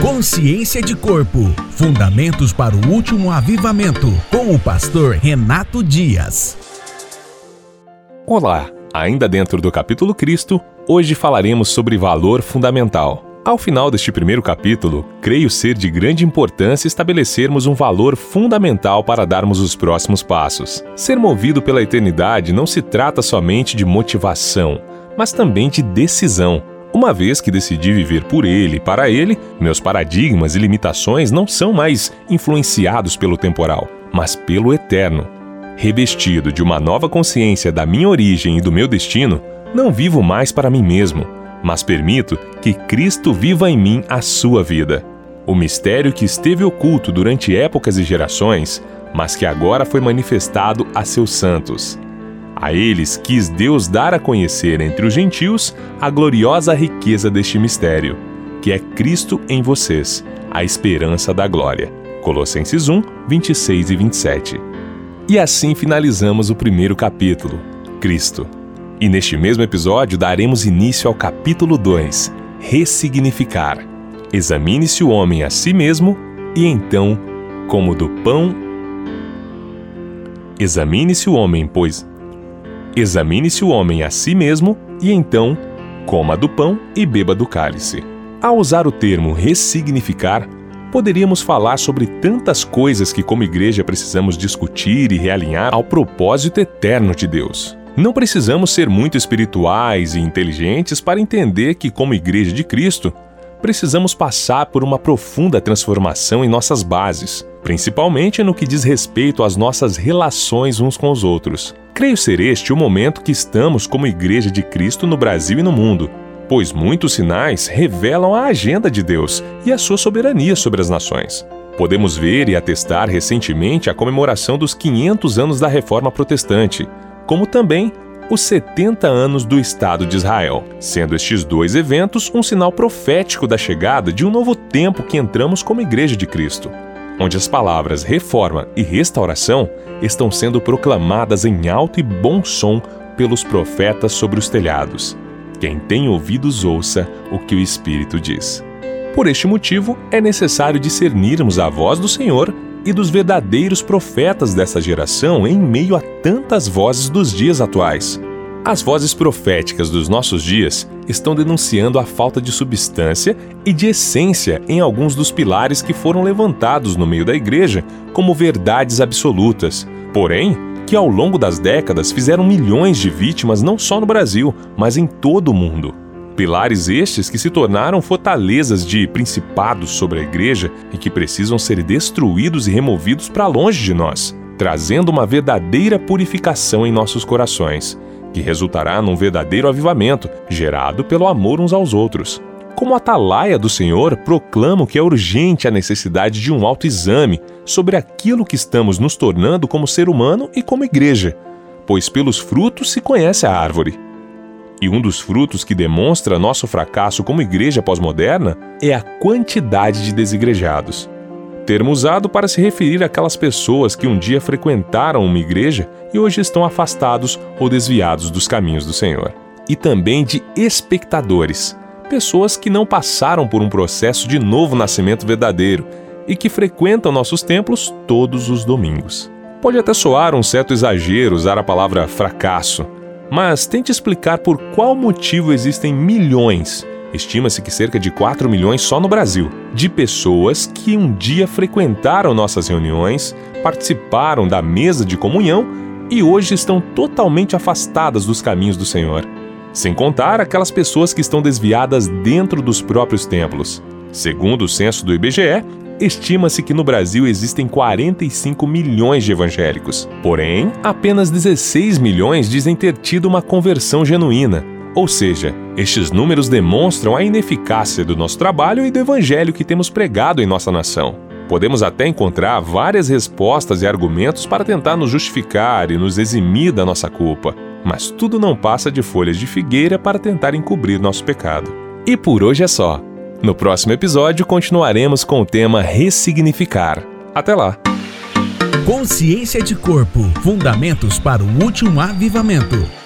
Consciência de Corpo Fundamentos para o Último Avivamento, com o pastor Renato Dias. Olá, ainda dentro do capítulo Cristo, hoje falaremos sobre valor fundamental. Ao final deste primeiro capítulo, creio ser de grande importância estabelecermos um valor fundamental para darmos os próximos passos. Ser movido pela eternidade não se trata somente de motivação, mas também de decisão. Uma vez que decidi viver por ele e para ele, meus paradigmas e limitações não são mais influenciados pelo temporal, mas pelo eterno. Revestido de uma nova consciência da minha origem e do meu destino, não vivo mais para mim mesmo mas permito que Cristo viva em mim a sua vida. O mistério que esteve oculto durante épocas e gerações, mas que agora foi manifestado a seus santos. A eles quis Deus dar a conhecer entre os gentios a gloriosa riqueza deste mistério, que é Cristo em vocês, a esperança da glória. Colossenses 1, 26 e 27. E assim finalizamos o primeiro capítulo, Cristo. E neste mesmo episódio daremos início ao capítulo 2, Ressignificar. Examine-se o homem a si mesmo e então, como do pão. Examine-se o homem, pois. Examine-se o homem a si mesmo e então, coma do pão e beba do cálice. Ao usar o termo ressignificar, poderíamos falar sobre tantas coisas que, como igreja, precisamos discutir e realinhar ao propósito eterno de Deus. Não precisamos ser muito espirituais e inteligentes para entender que, como Igreja de Cristo, precisamos passar por uma profunda transformação em nossas bases, principalmente no que diz respeito às nossas relações uns com os outros. Creio ser este o momento que estamos como Igreja de Cristo no Brasil e no mundo, pois muitos sinais revelam a agenda de Deus e a sua soberania sobre as nações. Podemos ver e atestar recentemente a comemoração dos 500 anos da Reforma Protestante, como também os 70 anos do Estado de Israel, sendo estes dois eventos um sinal profético da chegada de um novo tempo que entramos como Igreja de Cristo, onde as palavras reforma e restauração estão sendo proclamadas em alto e bom som pelos profetas sobre os telhados. Quem tem ouvidos, ouça o que o Espírito diz. Por este motivo, é necessário discernirmos a voz do Senhor e dos verdadeiros profetas dessa geração em meio a tantas vozes dos dias atuais. As vozes proféticas dos nossos dias estão denunciando a falta de substância e de essência em alguns dos pilares que foram levantados no meio da igreja como verdades absolutas, porém, que ao longo das décadas fizeram milhões de vítimas não só no Brasil, mas em todo o mundo. Pilares estes que se tornaram fortalezas de principados sobre a igreja e que precisam ser destruídos e removidos para longe de nós, trazendo uma verdadeira purificação em nossos corações, que resultará num verdadeiro avivamento gerado pelo amor uns aos outros. Como atalaia do Senhor, proclamo que é urgente a necessidade de um autoexame sobre aquilo que estamos nos tornando como ser humano e como igreja, pois pelos frutos se conhece a árvore. E um dos frutos que demonstra nosso fracasso como igreja pós-moderna é a quantidade de desigrejados. Termo usado para se referir àquelas pessoas que um dia frequentaram uma igreja e hoje estão afastados ou desviados dos caminhos do Senhor. E também de espectadores, pessoas que não passaram por um processo de novo nascimento verdadeiro e que frequentam nossos templos todos os domingos. Pode até soar um certo exagero usar a palavra fracasso, mas tente explicar por qual motivo existem milhões, estima-se que cerca de 4 milhões só no Brasil, de pessoas que um dia frequentaram nossas reuniões, participaram da mesa de comunhão e hoje estão totalmente afastadas dos caminhos do Senhor. Sem contar aquelas pessoas que estão desviadas dentro dos próprios templos. Segundo o censo do IBGE, estima-se que no Brasil existem 45 milhões de evangélicos. Porém, apenas 16 milhões dizem ter tido uma conversão genuína. Ou seja, estes números demonstram a ineficácia do nosso trabalho e do evangelho que temos pregado em nossa nação. Podemos até encontrar várias respostas e argumentos para tentar nos justificar e nos eximir da nossa culpa, mas tudo não passa de folhas de figueira para tentar encobrir nosso pecado. E por hoje é só. No próximo episódio, continuaremos com o tema Ressignificar. Até lá! Consciência de Corpo Fundamentos para o Último Avivamento.